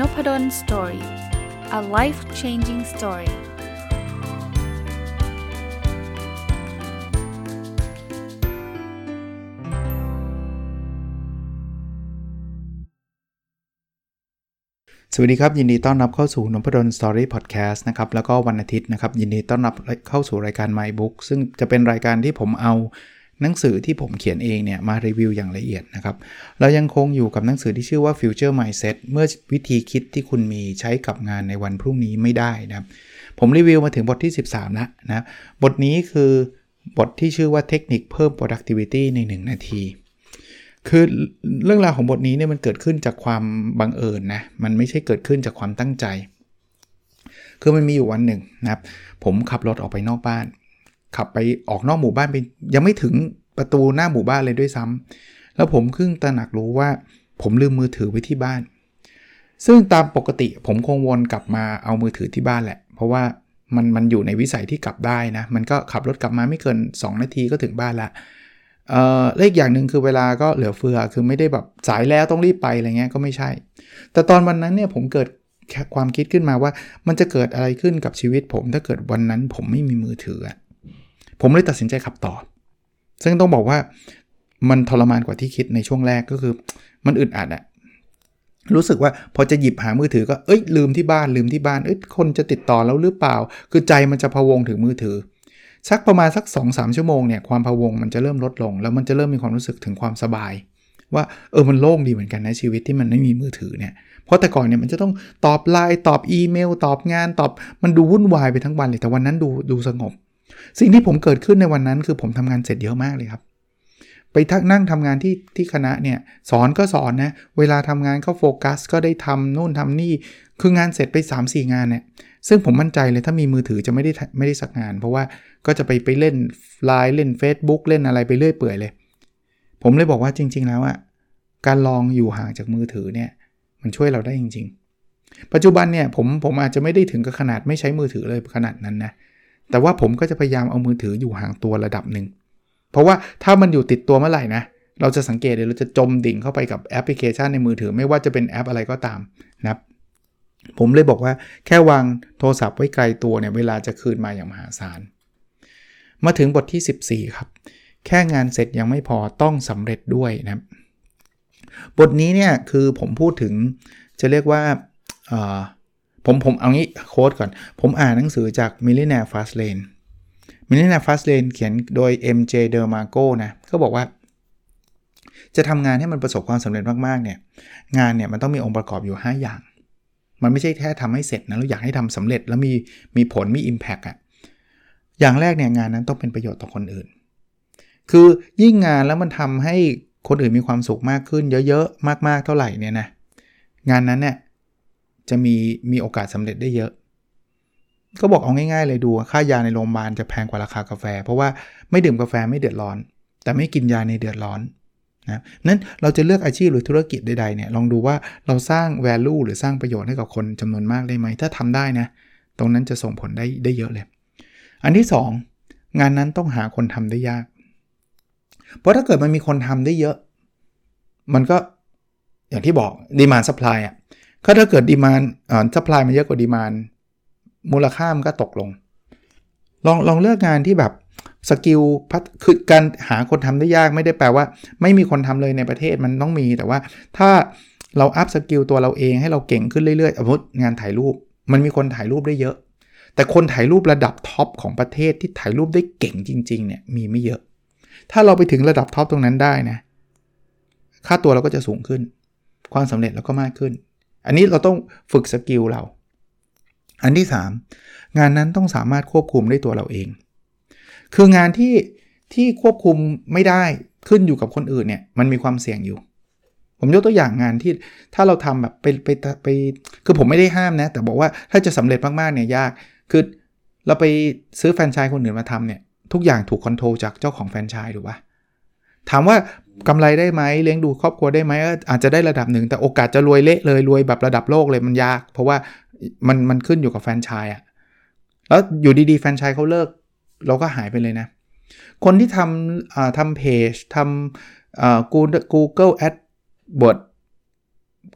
Nopadol story a life changing story สวัสดีครับ ยินดีต้อนรับเข้าสู่นพดล story podcast นะครับแล้วก็วันอาทิตย์นะครับ ยินดีต้อนรับเข้าสู่รายการ My Book ซึ่งจะเป็นรายการที่ผมเอา หนังสือที่ผมเขียนเองเนี่ยมารีวิวอย่างละเอียดนะครับ เรายังคงอยู่กับหนังสือที่ชื่อว่า Future Mindset เมื่อวิธีคิดที่คุณมีใช้กับงานในวันพรุ่งนี้ไม่ได้นะครับผมรีวิวมาถึงบทที่ 13แล้วนะบทนี้คือบทที่ชื่อว่าเทคนิคเพิ่ม productivity ใน 1 นาที คือเรื่องราวของบทนี้เนี่ยมันเกิดขึ้นจากความบังเอิญนะ มันไม่ใช่เกิดขึ้นจากความตั้งใจ คือมันมีอยู่วันหนึ่งนะครับ ผมขับรถออกไปนอกบ้าน ขับไปออกนอกหมู่บ้านไปยังไม่ถึงประตูหน้าหมู่บ้านเลยด้วยซ้ำแล้วผมครึ่งตระหนักรู้ว่าผมลืมมือถือไว้ที่บ้าน ซึ่งตามปกติผมคงวนกลับมาเอามือถือที่บ้านแหละ เพราะว่ามันมันอยู่ในวิสัยที่กลับได้นะ มันก็ขับรถกลับมาไม่เกิน 2 นาทีก็ถึงบ้านละเอ่อเลขอย่างหนึ่งคือเวลาก็เหลือเฟือคือไม่ได้แบบสายแล้วต้องรีบไปอะไรเงี้ยก็ไม่ใช่ แต่ตอนวันนั้นเนี่ยผมเกิดความคิดขึ้นมาว่ามันจะเกิดอะไรขึ้นกับชีวิตผมถ้าเกิดวันนั้นผมไม่มีมือถือ ผมเลยตัดสินใจขับต่อ ซึ่งต้องบอกว่ามันทรมานกว่าที่คิดในช่วงแรกก็คือ มันอึดอัดอะรู้สึกว่าพอจะหยิบหามือถือก็เอ้ยลืมที่บ้านลืมที่บ้านเอ้ยคนจะติดต่อแล้วหรือเปล่า คือใจมันจะพะวงถึงมือถือ สักประมาณสัก2อสชั่วโมงเนี่ยความพะวงมันจะเริ่มลดลง แล้วมันจะเริ่มมีความรู้สึกถึงความสบาย ว่าเออมันโล่งดีเหมือนกันนะชีวิตที่มันไม่มีมือถือเนี่ยเพราะแต่ก่อนเนี่ยมันจะต้องตอบไลน์ตอบอีเมล ตอบงานตอบมันดูวุ่นวายไปทั้งวันเลยแต่วันนั้นดูดูสงบ สิ่งที่ผมเกิดขึ้นในวันนั้นคือผมทำงานเสร็จเยอะมากเลยครับ ไปทักนั่งทำงานที่ที่คณะเนี่ยสอนก็สอนนะ เวลาทำงานก็โฟกัส ก็ได้ทำนู่นทำนี่ คืองานเสร็จไป 3-4 งานเนี่ย ซึ่งผมมั่นใจเลยถ้ามีมือถือจะไม่ได้ไม่ได้สักงาน เพราะว่าก็จะไปไปเล่นไลน์เล่น Facebook เล่นอะไรไปเรื่อยเปื่อยเลย ผมเลยบอกว่าจริง ๆ แล้วอะการลองอยู่ห่างจากมือถือเนี่ยมันช่วยเราได้จริง ๆ ปัจจุบันเนี่ยผมผมอาจจะไม่ได้ถึงกับขนาดไม่ใช้มือถือเลยขนาดนั้นนะ แต่ว่าผมก็จะพยายามเอามือถืออยู่ห่างตัวระดับหนึ่ง เพราะว่าถ้ามันอยู่ติดตัวเมื่อไหร่นะ เราจะสังเกตเลยเราจะจมดิ่งเข้าไปกับแอปพลิเคชันในมือถือไม่ว่าจะเป็นแอปอะไรก็ตามนะครับ ผมเลยบอกว่าแค่วางโทรศัพท์ไว้ไกลตัวเนี่ยเวลาจะคืนมาอย่างมหาศาล มาถึงบทที่ 14 ครับ แค่งานเสร็จยังไม่พอต้องสำเร็จด้วยนะครับ บทนี้เนี่ยคือผมพูดถึงจะเรียกว่า ผมผมเอางี้โค้ดก่อน ผมอ่านหนังสือจาก Millionaire Fast Lane Millionaire Fast Lane เขียนโดย MJ d e m a g o นะก็บอกว่า จะทำงานให้มันประสบความสำเร็จมากๆเนี่ยงานเนี่ยมันต้องมีองค์ประกอบอยู่ 5 อย่าง มันไม่ใช่แค่ทำให้เสร็จนะเราอยากให้ทำสำเร็จแล้วมีมีผลมี Impact อะอย่างแรกเนี่ยงานนั้นต้องเป็นประโยชน์ต่อคนอื่น คือยิ่งงานแล้วมันทำให้คนอื่นมีความสุขมากขึ้น เยอะๆ มากๆ เท่าไหร่เนี่ยนะ งานนั้นเนี่ย จะมีมีโอกาสสำเร็จได้เยอะ ก็บอกเอาง่ายๆเลยดูค่ายาในโรงพยาบาลจะแพงกว่าราคากาแฟ เพราะว่าไม่ดื่มกาแฟไม่เดือดร้อน แต่ไม่กินยาในเดือดร้อนนะนั้นเราจะเลือกอาชีพหรือธุรกิจใดๆเนี่ยลองดูว่าเราสร้าง value หรือสร้างประโยชน์ให้กับคนจำนวนมากได้ไหม ถ้าทำได้นะ ตรงนั้นจะส่งผลได้ได้เยอะเลย อันที่ 2 งานนั้นต้องหาคนทำได้ยาก เพราะถ้าเกิดมันมีคนทำได้เยอะ มันก็อย่างที่บอก demand supply อะ ก็ถ้าเกิด demand อ่า supply มันเยอะกว่า demand มูลค่ามันก็ตกลง ลองลองเลือกงานที่แบบ skill พัฒคือการหาคนทำได้ยากไม่ได้แปลว่า ไม่มีคนทำเลยในประเทศมันต้องมี แต่ว่าถ้าเรา upskill ตัวเราเองให้เราเก่งขึ้นเรื่อยๆสมมติงานถ่ายรูป มันมีคนถ่ายรูปได้เยอะ แต่คนถ่ายรูประดับ top ของประเทศที่ถ่ายรูปได้เก่งจริงๆเนี่ยมีไม่เยอะ ถ้าเราไปถึงระดับ top ตรงนั้นได้นะค่าตัวเราก็จะสูงขึ้น ความสำเร็จเราก็มากขึ้น อันนี้เราต้องฝึก skill เรา อันที่ 3 งานนั้นต้องสามารถควบคุมได้ตัวเราเอง คืองานที่ที่ควบคุมไม่ได้ขึ้นอยู่กับคนอื่นเนี่ยมันมีความเสี่ยงอยู่ ผมยกตัวอย่างงานที่ถ้าเราทำแบบไปไปไปคือผมไม่ได้ห้ามนะ แต่บอกว่าถ้าจะสำเร็จมากๆเนี่ยยากคือเราไปซื้อแฟรนไชส์คนอื่นมาทำเนี่ยทุกอย่างถูกคอนโทรลจากเจ้าของแฟรนไชส์ถูกปะ ถามว่ากำไรได้ไหมเลี้ยงดูครอบครัวได้ไหมอาจจะได้ระดับหนึ่งแต่โอกาสจะรวยเละเลยรวยแบบระดับโลกเลยมันยาก เพราะว่ามันมันขึ้นอยู่กับแฟนชายอะแล้วอยู่ดีๆ แฟนชายเขาเลิก เราก็หายไปเลยนะ คนที่ทำทำเพจทำ Google AdWords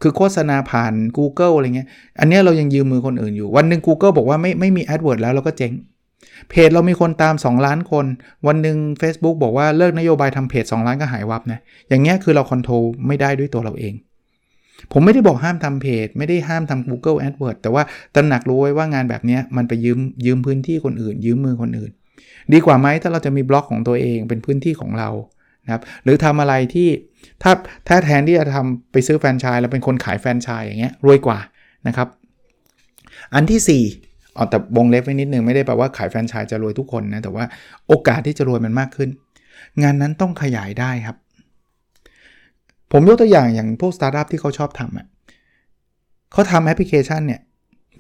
คือโฆษณาผ่าน Google อะไรเงี้ย อันนี้เรายังยืมมือคนอื่นอยู่ วันหนึ่ง Google บอกว่าไม่ไม่มี AdWords แล้วเราก็เจ๊ง เพจเรามีคนตาม 2 ล้านคน วันหนึ่ง Facebook บอกว่าเลิกนโยบายทำเพจ 2 ล้านก็หายวับนะ อย่างเงี้ยคือเราคอนโทรลไม่ได้ด้วยตัวเราเอง ผมไม่ได้บอกห้ามทำเพจ ไม่ได้ห้ามทำ Google AdWords แต่ว่าตระหนักรู้ไว้ว่างานแบบนี้มันไปยืมยืมพื้นที่คนอื่น ยืมมือคนอื่น ดีกว่าไหมถ้าเราจะมีบล็อกของตัวเองเป็นพื้นที่ของเรานะครับหรือทำอะไรที่ถ้าถ้าแทนที่จะทำไปซื้อแฟรนไชส์แล้วเป็นคนขายแฟรนไชส์อย่างเงี้ยรวยกว่านะครับ อันที่ 4 อ๋อแต่วงเล็บไว้นิดนึงไม่ได้แปลว่าขายแฟรนไชส์จะรวยทุกคนนะ แต่ว่าโอกาสที่จะรวยมันมากขึ้น งานนั้นต้องขยายได้ครับ ผมยกตัวอย่างอย่างพวกสตาร์ทอัพที่เขาชอบทำอะเขาทำแอปพลิเคชันเนี่ย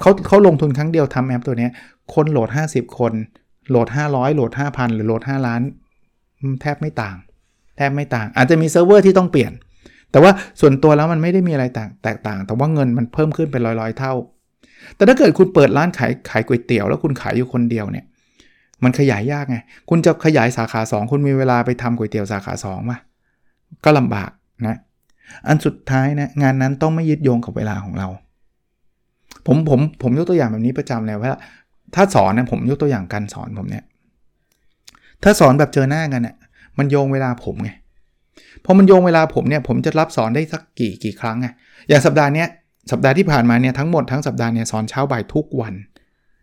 เขาเขาลงทุนครั้งเดียวทำแอปตัวนี้คนโหลด 50 คน โหลด 500 โหลด 5,000 หรือโหลด 5 ล้าน แทบไม่ต่าง แทบไม่ต่าง อาจจะมีเซิร์ฟเวอร์ที่ต้องเปลี่ยน แต่ว่าส่วนตัวแล้วมันไม่ได้มีอะไรแตกต่าง แต่ว่าเงินมันเพิ่มขึ้นเป็นร้อยๆเท่า แต่ถ้าเกิดคุณเปิดร้านขายขายก๋วยเตี๋ยวแล้วคุณขายอยู่คนเดียวเนี่ย มันขยายยากไง คุณจะขยายสาขา 2 คุณมีเวลาไปทำก๋วยเตี๋ยวสาขา2ป่ะก็ลำบากนะ อันสุดท้ายนะงานนั้นต้องไม่ยึดโยงกับเวลาของเรา ผมผมผมยกตัวอย่างแบบนี้ประจำเลยว่า ถ้าสอนนะผมยกตัวอย่างการสอนผมเนี่ย ถ้าสอนแบบเจอหน้ากันเนี่ยมันโยงเวลาผมไงพอมันโยงเวลาผมเนี่ยผมจะรับสอนได้สักกี่กี่ครั้งไงอย่างสัปดาห์เนี้ย สัปดาห์ที่ผ่านมาเนี่ยทั้งหมดทั้งสัปดาห์เนี่ยสอนเช้าบ่ายทุกวัน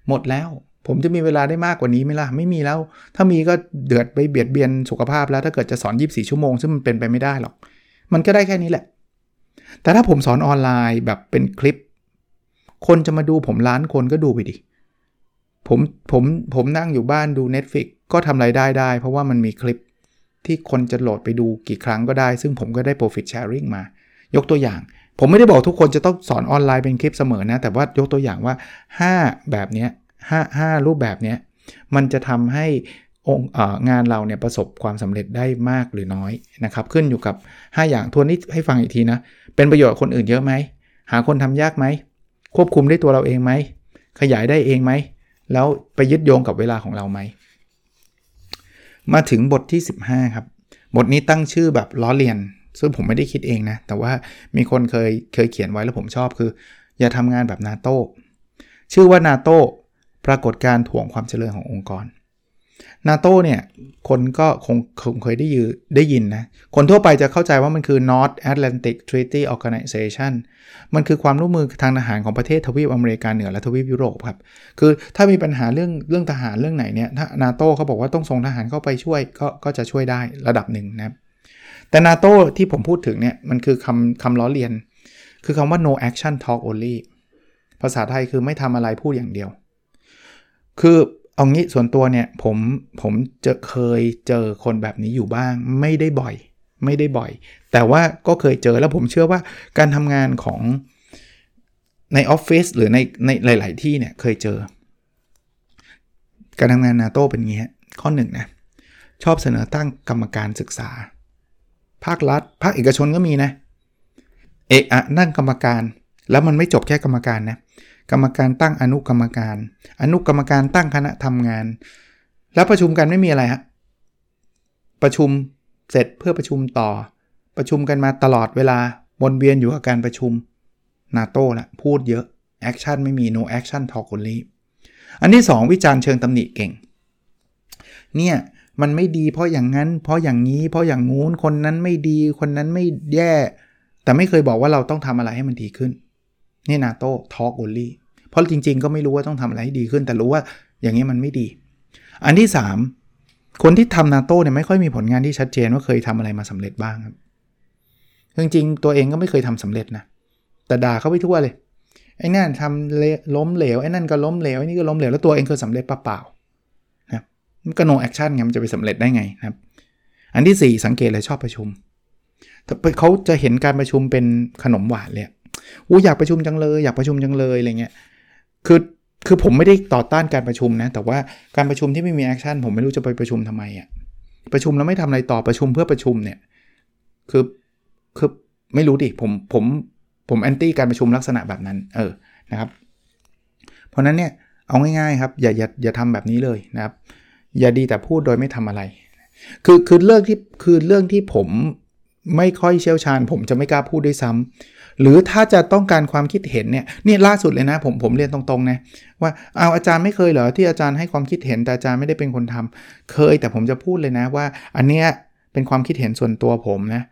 หมดแล้ว ผมจะมีเวลาได้มากกว่านี้ไหมล่ะ ไม่มีแล้ว ถ้ามีก็เดือดไปเบียดเบียนสุขภาพแล้วถ้าเกิดจะสอน 24 ชั่วโมง ซึ่งมันเป็นไปไม่ได้หรอก มันก็ได้แค่นี้แหละ แต่ถ้าผมสอนออนไลน์แบบเป็นคลิป คนจะมาดูผมล้านคนก็ดูไปดิผมผมผมนั่งอยู่บ้านดู Netflix ก็ทำไรายได้ได้ เพราะว่ามันมีคลิปที่คนจะโหลดไปดูกี่ครั้งก็ได้ ซึ่งผมก็ได้ profit sharing มา ยกตัวอย่าง ผมไม่ได้บอกทุกคนจะต้องสอนออนไลน์เป็นคลิปเสมอนะ แต่ว่ายกตัวอย่างว่า 5 แบบนี้5 5รูปแบบนี้มันจะทำให้องค์งานเราเนี่ยประสบความสำเร็จได้มากหรือน้อยนะครับ ขึ้นอยู่กับ 5 อย่างทวนนี้ให้ฟังอีกทีนะ เป็นประโยชน์คนอื่นเยอะไหม หาคนทำยากไหม ควบคุมได้ตัวเราเองไหม ขยายได้เองไหม แล้วไปยึดโยงกับเวลาของเราไหม มาถึงบทที่ 15 ครับ บทนี้ตั้งชื่อแบบล้อเลียน ซึ่งผมไม่ได้คิดเองนะ แต่ว่ามีคนเคยเคยเขียนไว้แล้วผมชอบคือ อย่าทำงานแบบนาโต้ชื่อว่านาโต้ปรากฏการถ่วงความเจริญขององค์กรนาโต้เนี่ยคนก็คงคงเคยได้ยินได้ยินนะ คนทั่วไปจะเข้าใจว่ามันคือ North Atlantic Treaty Organization มันคือความร่วมมือทางทหารของประเทศทวีปอเมริกาเหนือและทวีปยุโรปครับ คือถ้ามีปัญหาเรื่องเรื่องทหารเรื่องไหนเนี่ยถ้านาโต้เขาบอกว่าต้องส่งทหารเข้าไปช่วยก็ก็จะช่วยได้ระดับหนึ่งนะครับ แต่นาโต้ที่ผมพูดถึงเนี่ย มันคือคำคำล้อเลียน คือคำว่า no action talk only ภาษาไทยคือไม่ทำอะไรพูดอย่างเดียว คือเอางี้ส่วนตัวเนี่ยผมผมจะเคยเจอคนแบบนี้อยู่บ้าง ไม่ได้บ่อย ไม่ได้บ่อย แต่ว่าก็เคยเจอแล้วผมเชื่อว่าการทำงานของในออฟฟิศหรือในในหลาย ๆ ที่เนี่ยเคยเจอ การทำงานนาโต้เป็นงี้ข้อหนึ่งนะชอบเสนอตั้งกรรมการศึกษา ภาครัฐ ภาคเอกชนก็มีนะ เอกอะนั่งกรรมการ แล้วมันไม่จบแค่กรรมการนะ กรรมการตั้งอนุกรรมการ อนุกรรมการตั้งคณะทำงาน แล้วประชุมกันไม่มีอะไรฮะ ประชุมเสร็จเพื่อประชุมต่อ ประชุมกันมาตลอดเวลาวนเวียนอยู่กับการประชุมนาโต้ละพูดเยอะaction ไม่มี no action talk only อันที่ 2 วิจารณ์เชิงตำหนิเก่ง เนี่ย มันไม่ดีเพราะอย่างนั้น เพราะอย่างนี้ เพราะอย่างงู้น คนนั้นไม่ดี คนนั้นไม่แย่ แต่ไม่เคยบอกว่าเราต้องทำอะไรให้มันดีขึ้น นี่ NATO talk only เพราะจริง ๆ ก็ไม่รู้ว่าต้องทำอะไรให้ดีขึ้น แต่รู้ว่าอย่างนี้มันไม่ดี อันที่ 3 คนที่ทำนาโต้เนี่ยไม่ค่อยมีผลงานที่ชัดเจนว่าเคยทำอะไรมาสำเร็จบ้างครับ จริงๆ ตัวเองก็ไม่เคยทำสำเร็จนะ แต่ด่าเขาไปทั่วเลย ไอ้นั่นทำล้มเหลว ไอ้นั่นก็ล้มเหลว ไอ้นี่ก็ล้มเหลว แล้วตัวเองเคยสำเร็จเปล่าๆ มันก็ no action ไงมันจะไปสำเร็จได้ไงนะครับ อันที่ 4 สังเกตเลยชอบประชุมเขาจะเห็นการประชุมเป็นขนมหวานเลยอู้อยากประชุมจังเลย อยากประชุมจังเลยอะไรเงี้ยคือคือผมไม่ได้ต่อต้านการประชุมนะ แต่ว่าการประชุมที่ไม่มี action ผมไม่รู้จะไปประชุมทำไมอะ่ะประชุมแล้วไม่ทำอะไรต่อประชุมเพื่อประชุมเนี่ยคือคือไม่รู้ดิผมผมผมแอนตี้การประชุมลักษณะแบบนั้น เออนะครับ เพราะนั้นเนี่ยเอาง่ายๆครับอย่าอย่าอย่าทำแบบนี้เลยนะครับ อย่าดีแต่พูดโดยไม่ทำอะไร คือคือเรื่องที่คือเรื่องที่ผมไม่ค่อยเชี่ยวชาญ ผมจะไม่กล้าพูดด้วยซ้ำหรือถ้าจะต้องการความคิดเห็นเนี่ยนี่ล่าสุดเลยนะ ผมผมเรียนตรงๆนะว่าเอาอาจารย์ไม่เคยเหรอที่อาจารย์ให้ความคิดเห็นแต่อาจารย์ไม่ได้เป็นคนทำเคยแต่ผมจะพูดเลยนะว่า อันเนี้ยเป็นความคิดเห็นส่วนตัวผมนะ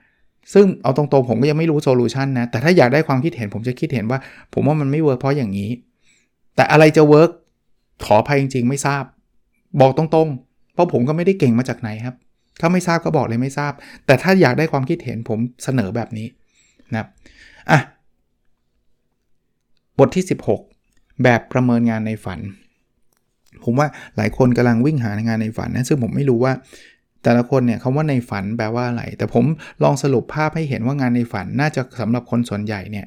ซึ่งเอาตรงๆผมก็ยังไม่รู้ solution นะแต่ถ้าอยากได้ความคิดเห็นผมจะคิดเห็นว่า ผมว่ามันไม่ work เพราะอย่างนี้ แต่อะไรจะ work ขออภัยจริงๆ ไม่ทราบ บอกตรงๆ เพราะผมก็ไม่ได้เก่งมาจากไหนครับ ถ้าไม่ทราบก็บอกเลยไม่ทราบ แต่ถ้าอยากได้ความคิดเห็นผมเสนอแบบนี้นะครับอะบทที่ 16 แบบประเมินงานในฝัน ผมว่าหลายคนกำลังวิ่งหางานในฝันนะซึ่งผมไม่รู้ว่าแต่ละคนเนี่ยคำว่าในฝันแปลว่าอะไร แต่ผมลองสรุปภาพให้เห็นว่างานในฝันน่าจะสำหรับคนส่วนใหญ่เนี่ย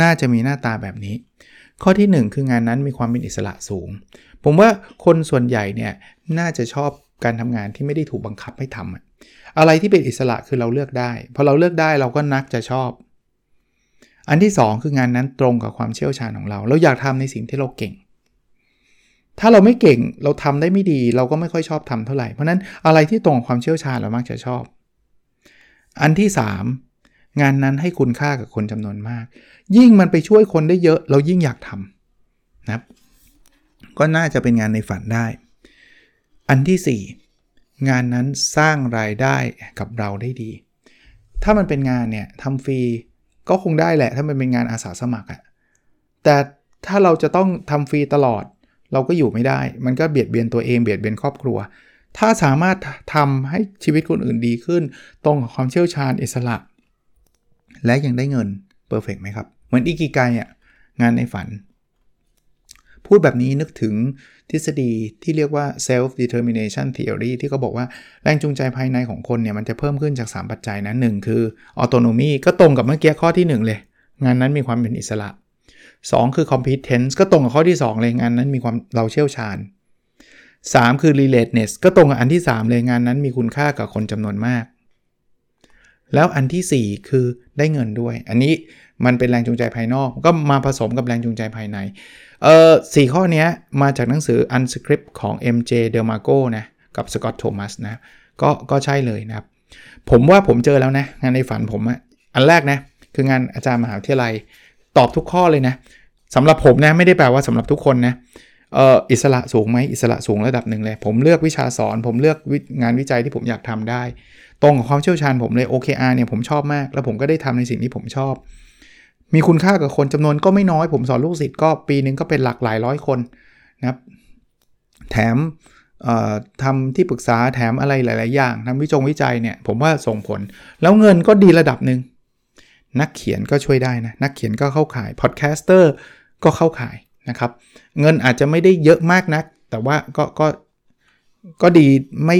น่าจะมีหน้าตาแบบนี้ ข้อที่ 1 คืองานนั้นมีความเป็นอิสระสูง ผมว่าคนส่วนใหญ่เนี่ยน่าจะชอบการทำงานที่ไม่ได้ถูกบังคับให้ทำอะไรที่เป็นอิสระคือเราเลือกได้พอเราเลือกได้เราก็นักจะชอบ อันที่ 2 คืองานนั้นตรงกับความเชี่ยวชาญของเรา เราอยากทำในสิ่งที่เราเก่ง ถ้าเราไม่เก่งเราทำได้ไม่ดี เราก็ไม่ค่อยชอบทำเท่าไหร่เพราะนั้นอะไรที่ตรงกับความเชี่ยวชาญเรามักจะชอบ อันที่ 3 งานนั้นให้คุณค่ากับคนจำนวนมาก ยิ่งมันไปช่วยคนได้เยอะ เรายิ่งอยากทำนะครับ ก็น่าจะเป็นงานในฝันได้ อันที่ 4 งานนั้นสร้างรายได้กับเราได้ดี ถ้ามันเป็นงานเนี่ยทำฟรีก็คงได้แหละ ถ้ามันเป็นงานอาสาสมัครอะแต่ถ้าเราจะต้องทำฟรีตลอด เราก็อยู่ไม่ได้ มันก็เบียดเบียนตัวเองเบียดเบียนครอบครัว ถ้าสามารถทำให้ชีวิตคนอื่นดีขึ้น ตรงกับความเชี่ยวชาญอิสระ และยังได้เงินเพอร์เฟกไหมครับ เหมือนอีกิกายอะงานในฝัน พูดแบบนี้นึกถึงทฤษฎีที่เรียกว่า self determination theory ที่เขาบอกว่าแรงจูงใจภายในของคนเนี่ยมันจะเพิ่มขึ้นจาก 3 ปัจจัยนะหนึ่งคือ autonomy ก็ตรงกับเมื่อกี้ข้อที่ 1 เลย งานนั้นมีความเป็นอิสระ 2 คือ competence ก็ตรงกับข้อที่ 2 เลยงานนั้นมีความเราเชี่ยวชาญ 3 คือ relatedness ก็ตรงกับอันที่ 3 เลยงานนั้นมีคุณค่ากับคนจำนวนมาก แล้วอันที่ 4 คือได้เงินด้วย อันนี้มันเป็นแรงจูงใจภายนอก ก็มาผสมกับแรงจูงใจภายในเอ่อสข้อนี้มาจากหนังสือ Unscript ของ MJ Delmago นะกับ Scott Thomas นะก็ก็ใช่เลยนะครับ ผมว่าผมเจอแล้วนะ งานในฝันผมอะอันแรกนะ คืองานอาจารย์มหาวิทยาลัยตอบทุกข้อเลยนะสำหรับผมนะไม่ได้แปลว่าสำหรับทุกคนนะเอ่ออิสระสูงไหมอิสระสูงระดับหนึ่งเลย ผมเลือกวิชาสอน ผมเลือกงานวิจัยที่ผมอยากทำได้ ตรงกับความเชี่ยวชาญผมเลย OKR เนี่ยผมชอบมาก แล้วผมก็ได้ทำในสิ่งที่ผมชอบ มีคุณค่ากับคนจำนวนก็ไม่น้อย ผมสอนลูกศิษย์ก็ปีนึงก็เป็นหลักหลายร้อยคนนะครับ แถมทำที่ปรึกษาแถมอะไรหลาย ๆ อย่างทำวิจงวิจัยเนี่ยผมว่าส่งผล แล้วเงินก็ดีระดับหนึ่งนักเขียนก็ช่วยได้นะ นักเขียนก็เข้าขายพอดแคสเตอร์ก็เข้าขายนะครับ เงินอาจจะไม่ได้เยอะมากนัก แต่ว่าก็ก็ก็ดีไม่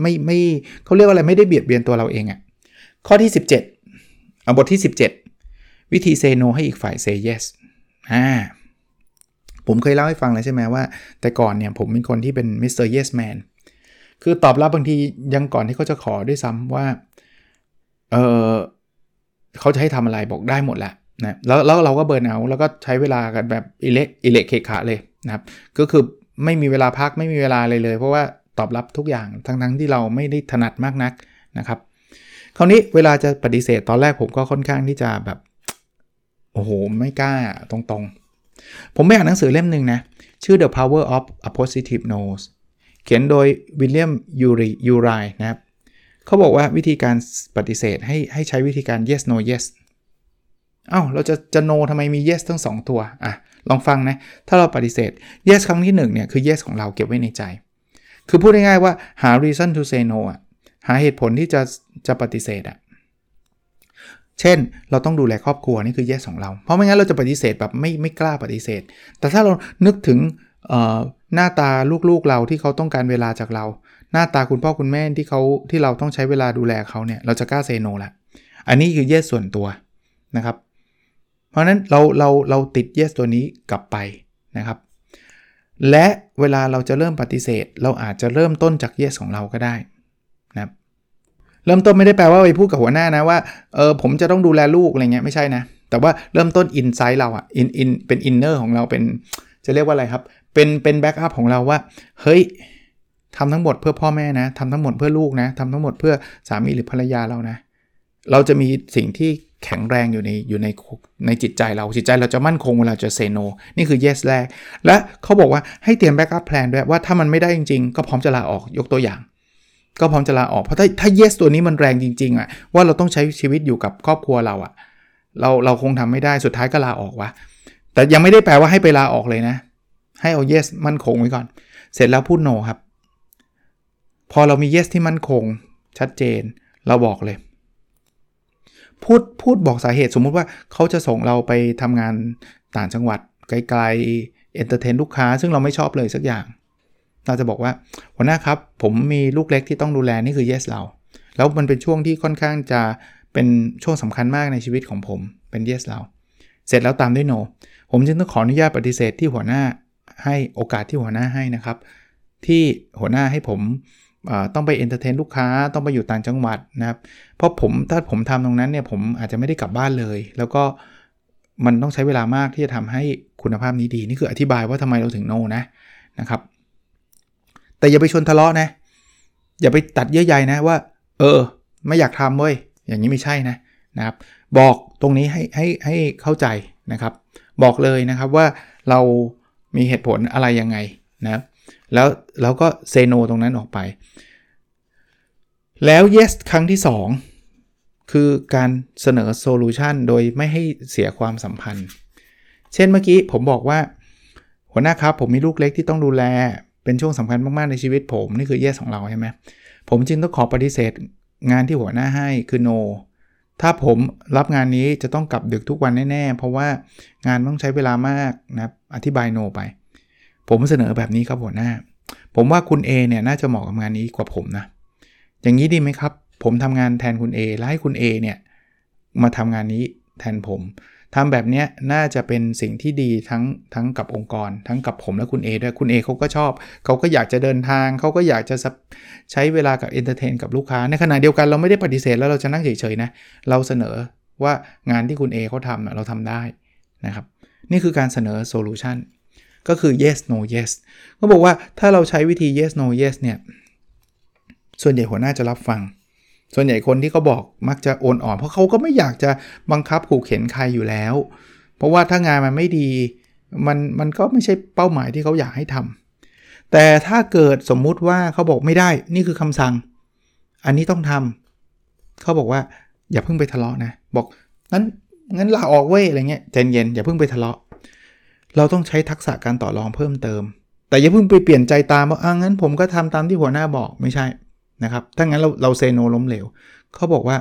ไม่ไม่เขาเรียกว่าอะไรไม่ได้เบียดเบียนตัวเราเองอะ่ะข้อที่ 17เอาบทที่ 17 วิธี say no ให้อีกฝ่าย say yes อ่าผมเคยเล่าให้ฟังแล้วใช่ไหมว่า แต่ก่อนเนี่ยผมเป็นคนที่เป็น Mr. Yes Man คือตอบรับบางทียังก่อนที่เขาจะขอด้วยซ้ำว่า เออเขาจะให้ทำอะไรบอกได้หมดแหละนะแล้วแล้วเราก็ burn out แล้วก็ใช้เวลากันแบบอีเหละอีเหละเขละขละเลยนะครับ ก็คือไม่มีเวลาพักไม่มีเวลาเลยเลย เพราะว่า ตอบรับทุกอย่างทั้งทั้งที่เราไม่ได้ถนัดมากนักนะครับ คราวนี้เวลาจะปฏิเสธตอนแรกผมก็ค่อนข้างที่จะแบบโอ้โหไม่กล้าตรงๆ ผมไปอ่านหนังสือเล่มหนึ่งนะ ชื่อ The Power of a Positive Nose เขียนโดยวิลเลียมยูริยูไรนะครับเขาบอกว่าวิธีการปฏิเสธให้ให้ใช้วิธีการ yes no yes เอา้าเราจะจะ no ทำไมมี yes ทั้ง 2 ตัว อะ ลองฟังนะ ถ้าเราปฏิเสธ yes ครั้งที่1เนี่ยคือ yes ของเราเก็บไว้ในใจ คือพูดง่ายๆว่าหา reason to say no อะหาเหตุผลที่จะจะปฏิเสธอะเช่น เราต้องดูแลครอบครัวนี่คือ yes ของเรา เพราะไม่งั้นเราจะปฏิเสธแบบไม่ไม่กล้าปฏิเสธ แต่ถ้าเรานึกถึงหน้าตาลูกๆเราที่เขาต้องการเวลาจากเรา หน้าตาคุณพ่อคุณแม่ที่เขาที่เราต้องใช้เวลาดูแลเขาเนี่ยเราจะกล้าเซโนละอันนี้คือ yes ส่วนตัวนะครับ เพราะนั้นเราเราเราติด yes ตัวนี้กลับไปนะครับ และเวลาเราจะเริ่มปฏิเสธ เราอาจจะเริ่มต้นจาก yes ของเราก็ได้นะเริ่มต้นไม่ได้แปลว่าไปพูดกับหัวหน้านะว่าเออผมจะต้องดูแลลูกอะไรเงี้ยไม่ใช่นะ แต่ว่าเริ่มต้น inside เราอะ in in เป็น inner ของเราเป็นจะเรียกว่าอะไรครับ เป็นเป็น backup ของเราว่า เฮ้ยทำทั้งหมดเพื่อพ่อแม่นะทำทั้งหมดเพื่อลูกนะทำทั้งหมดเพื่อสามีหรือภรรยาเรานะ เราจะมีสิ่งที่แข็งแรงอยู่ในอยู่ในในจิตใจเราจิตใจเราจะมั่นคงเวลาจะเซโนนี่คือ yes แรก และเขาบอกว่าให้เตรียม backup plan ด้วยว่าถ้ามันไม่ได้จริง ๆ ก็พร้อมจะลาออกยกตัวอย่าง ก็พร้อมจะลาออกเพราะถ้าถ้า yes ตัวนี้มันแรงจริงๆอะว่าเราต้องใช้ชีวิตอยู่กับครอบครัวเราอะเราเราคงทำไม่ได้สุดท้ายก็ลาออกวะแต่ยังไม่ได้แปลว่าให้ไปลาออกเลยนะ ให้เอา yes มั่นคงไว้ก่อน เสร็จแล้วพูด no ครับ พอเรามี yes ที่มั่นคงชัดเจนเราบอกเลย พูดพูดบอกสาเหตุสมมุติว่าเขาจะส่งเราไปทำงานต่างจังหวัดไกลๆ entertain ลูกค้า ซึ่งเราไม่ชอบเลยสักอย่าง เราจะบอกว่าหัวหน้าครับ ผมมีลูกเล็กที่ต้องดูแลนี่คือ yes เรา แล้วมันเป็นช่วงที่ค่อนข้างจะเป็นช่วงสำคัญมากในชีวิตของผมเป็น yes เรา เสร็จแล้วตามด้วย no ผมจึงต้องขออนุญาตปฏิเสธที่หัวหน้าให้โอกาสที่หัวหน้าให้นะครับ ที่หัวหน้าให้ผม ต้องไป entertain ลูกค้าต้องไปอยู่ต่างจังหวัดนะครับเพราะผมถ้าผมทำตรงนั้นเนี่ยผมอาจจะไม่ได้กลับบ้านเลย แล้วก็มันต้องใช้เวลามากที่จะทำให้คุณภาพนี้ดี นี่คืออธิบายว่าทำไมเราถึง no นะนะครับ แต่อย่าไปชนทะเลาะนะ อย่าไปตัดเยื่อใยนะว่า เออ ไม่อยากทำเว้ยอย่างนี้ไม่ใช่นะนะครับ บอกตรงนี้ให้ให้ให้เข้าใจนะครับ บอกเลยนะครับว่าเรามีเหตุผลอะไรยังไงนะ แล้วแล้วก็เซโนตรงนั้นออกไป แล้ว yes ครั้งที่ 2 คือการเสนอโซลูชันโดยไม่ให้เสียความสัมพันธ์ เช่นเมื่อกี้ผมบอกว่า หัวหน้าครับ ผมมีลูกเล็กที่ต้องดูแล เป็นช่วงสำคัญมากๆในชีวิตผม นี่คือ yes ของเราใช่ไหมผมจึงต้องขอปฏิเสธงานที่หัวหน้าให้คือ no ถ้าผมรับงานนี้จะต้องกลับดึกทุกวันแน่ ๆ เพราะว่างานต้องใช้เวลามากนะอธิบายโนไป ผมเสนอแบบนี้ครับหัวหน้า ผมว่าคุณ A เนี่ยน่าจะเหมาะกับงานนี้กว่าผมนะ อย่างนี้ดีไหมครับ ผมทำงานแทนคุณ A แล้วให้คุณ A เนี่ยมาทำงานนี้แทนผมทำแบบนี้น่าจะเป็นสิ่งที่ดีทั้งทั้งกับองค์กร ทั้งกับผมและคุณ A ด้วย คุณ A เขาก็ชอบ เขาก็อยากจะเดินทาง เขาก็อยากจะใช้เวลากับ entertain กับลูกค้า ในขณะเดียวกันเราไม่ได้ปฏิเสธแล้วเราจะนั่งเฉยๆนะ เราเสนอว่างานที่คุณ A เขาทำเราทำได้นะครับ นี่คือการเสนอ solution ก็คือ yes no yes ก็บอกว่าถ้าเราใช้วิธี yes no yes เนี่ย ส่วนใหญ่หัวหน้าจะรับฟัง ส่วนใหญ่คนที่เขาบอกมักจะโอนอ่อน เพราะเขาก็ไม่อยากจะบังคับขู่เข็นใครอยู่แล้ว เพราะว่าถ้างานมันไม่ดีมันมันก็ไม่ใช่เป้าหมายที่เขาอยากให้ทำแต่ถ้าเกิดสมมุติว่าเขาบอกไม่ได้นี่คือคำสั่ง อันนี้ต้องทำเขาบอกว่าอย่าเพิ่งไปทะเลาะนะ บอกงั้นงั้นลาออกเว้ยอะไรเงี้ยใจเย็นอย่าเพิ่งไปทะเลาะ เราต้องใช้ทักษะการต่อรองเพิ่มเติม แต่อย่าเพิ่งไปเปลี่ยนใจตามว่าอ่างั้นผมก็ทำตามที่หัวหน้าบอกไม่ใช่นะครับ ถ้างั้นเราเราเซโนล้มเหลวเขาบอกว่า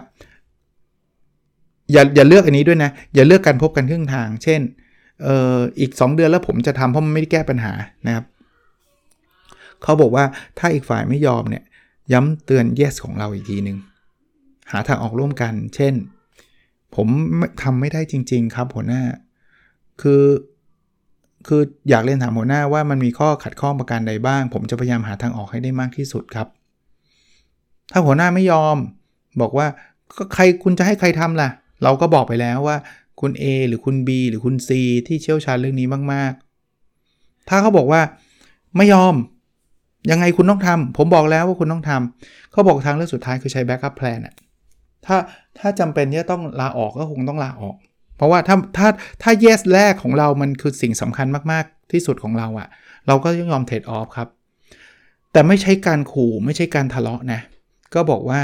อย่าอย่าเลือกอันนี้ด้วยนะ อย่าเลือกการพบกันครึ่งทาง เช่นเอ่ออีก 2 เดือนแล้วผมจะทำเพราะมันไม่ได้แก้ปัญหานะครับเขาบอกว่าถ้าอีกฝ่ายไม่ยอมเนี่ยย้ำเตือน yes ของเราอีกทีหนึ่งหาทางออกร่วมกัน เช่น ผมทำไม่ได้จริง ๆ ครับหัวหน้า คือ คืออยากเรียนถามหัวหน้าว่ามันมีข้อขัดข้องประการใดบ้าง ผมจะพยายามหาทางออกให้ได้มากที่สุดครับ ถ้าหัวหน้าไม่ยอม บอกว่าก็ใครคุณจะให้ใครทำล่ะ เราก็บอกไปแล้วว่า คุณ A หรือคุณ B หรือคุณ C ที่เชี่ยวชาญเรื่องนี้มากๆ ถ้าเขาบอกว่าไม่ยอม ยังไงคุณต้องทำผมบอกแล้วว่าคุณต้องทำเขาบอกทางเลือกสุดท้ายคือใช้ backup plan อะถ้าถ้าจำเป็นที่จะต้องลาออกก็คงต้องลาออก เพราะว่าถ้าถ้าถ้า yes แรกของเรามันคือสิ่งสำคัญมาก ๆ ที่สุดของเราอะเราก็ยอม trade-off ครับ แต่ไม่ใช่การขู่ไม่ใช่การทะเลาะนะ ก็บอกว่า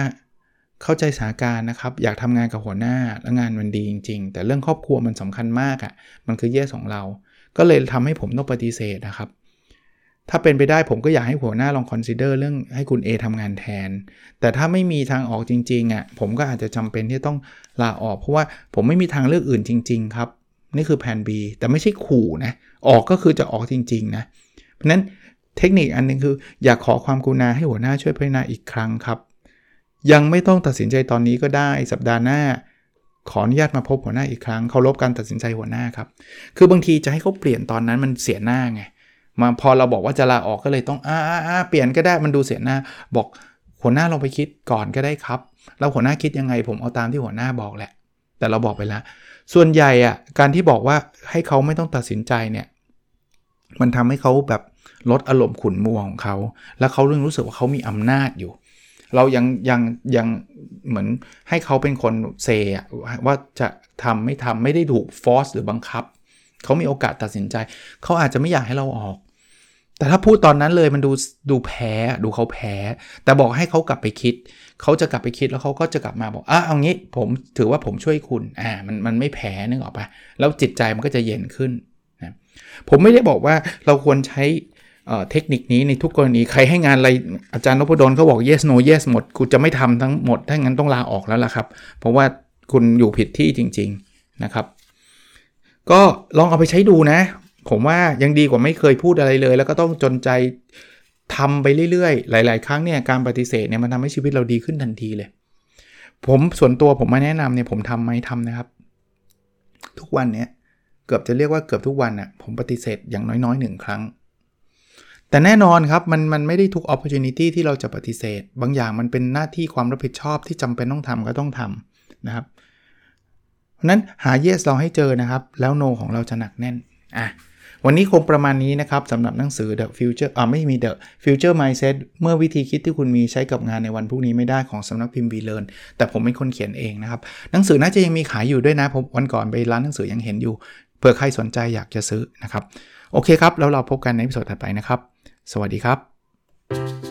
เข้าใจสถานการณ์นะครับ อยากทำงานกับหัวหน้าและงานมันดีจริง ๆ แต่เรื่องครอบครัวมันสำคัญมากอะ่ะ มันคือแม่ของเรา ก็เลยทำให้ผมต้องปฏิเสธนะครับ ถ้าเป็นไปได้ผมก็อยากให้หัวหน้าลอง consider เรื่องให้คุณ A ทำงานแทน แต่ถ้าไม่มีทางออกจริงๆอะ่ะผมก็อาจจะจำเป็นที่ต้องลาออก เพราะว่าผมไม่มีทางเลือกอื่นจริง ๆ ครับ นี่คือแผน B แต่ไม่ใช่ขู่นะออกก็คือจะออกจริง ๆ นะ เพราะนั้นเทคนิคอันนึงคือ อยากขอความกรุณาให้หัวหน้าช่วยพิจารณาอีกครั้งครับ ยังไม่ต้องตัดสินใจตอนนี้ก็ได้สัปดาห์หน้าขออนุญาตมาพบหัวหน้าอีกครั้งเคารพการตัดสินใจหัวหน้าครับ คือบางทีจะให้เขาเปลี่ยนตอนนั้นมันเสียหน้าไง มาพอเราบอกว่าจะลาออกก็เลยต้องอ้าอ้าเปลี่ยนก็ได้มันดูเสียหน้า บอกหัวหน้าลองไปคิดก่อนก็ได้ครับ แล้วหัวหน้าคิดยังไงผมเอาตามที่หัวหน้าบอกแหละ แต่เราบอกไปแล้ว ส่วนใหญ่อะการที่บอกว่าให้เขาไม่ต้องตัดสินใจเนี่ย มันทำให้เขาแบบลดอารมณ์ขุนมัวของเขา แล้วเขาเรื่องรู้สึกว่าเขามีอำนาจอยู่ เรายังยังยังเหมือนให้เขาเป็นคนเซว่าจะทำไม่ทำไม่ได้ถูกฟอร์สหรือบังคับ เขามีโอกาสตัดสินใจ เขาอาจจะไม่อยากให้เราออก แต่ถ้าพูดตอนนั้นเลยมันดูดูแพ้ดูเขาแพ้ แต่บอกให้เขากลับไปคิด เขาจะกลับไปคิดแล้วเขาก็จะกลับมาบอกอะเอางี้ผมถือว่าผมช่วยคุณอ่ามันมันไม่แพ้นึกออกปะแล้วจิตใจมันก็จะเย็นขึ้นนะผมไม่ได้บอกว่าเราควรใช้เทคนิคนี้ในทุกกรณีใครให้งานอะไรอาจารย์นพดลเขาบอก yes no yes หมดกูจะไม่ทำทั้งหมดถ้างั้นต้องลาออกแล้วล่ะครับ เพราะว่าคุณอยู่ผิดที่จริง ๆนะครับ ก็ลองเอาไปใช้ดูนะ ผมว่ายังดีกว่าไม่เคยพูดอะไรเลย แล้วก็ต้องจนใจทำไปเรื่อยๆ หลาย ๆ ครั้งเนี่ยการปฏิเสธเนี่ยมันทำให้ชีวิตเราดีขึ้นทันทีเลย ผมส่วนตัวผมมาแนะนำเนี่ยผมทำไหมทำนะครับ ทุกวันเนี่ยเกือบจะเรียกว่าเกือบทุกวันน่ะผมปฏิเสธอย่างน้อยๆหนึ่งครั้ง แต่แน่นอนครับมันมันไม่ได้ทุก opportunity ที่เราจะปฏิเสธ บางอย่างมันเป็นหน้าที่ความรับผิดชอบที่จำเป็นต้องทำก็ต้องทำนะครับ ราะนั้นหา yes เราให้เจอนะครับ แล้ว no ของเราจะหนักแน่นอะวันนี้คงประมาณนี้นะครับสำหรับหนังสือ The Future อ่าไม่มี The Future Mindset เมื่อวิธีคิดที่คุณมีใช้กับงานในวันพรุ่งนี้ไม่ได้ของสำนักพิมพ์ b ีเล r n แต่ผมเป็นคนเขียนเองนะครับ หนังสือน่าจะยังมีขายอยู่ด้วยนะผมวันก่อนไปร้านหนังสือยังเห็นอยู่เผื่อใครสนใจอยากจะซื้อนะครับ โอเคครับ แล้วเราพบกันในวิดีโอถัดไปนะครับ สวัสดีครับ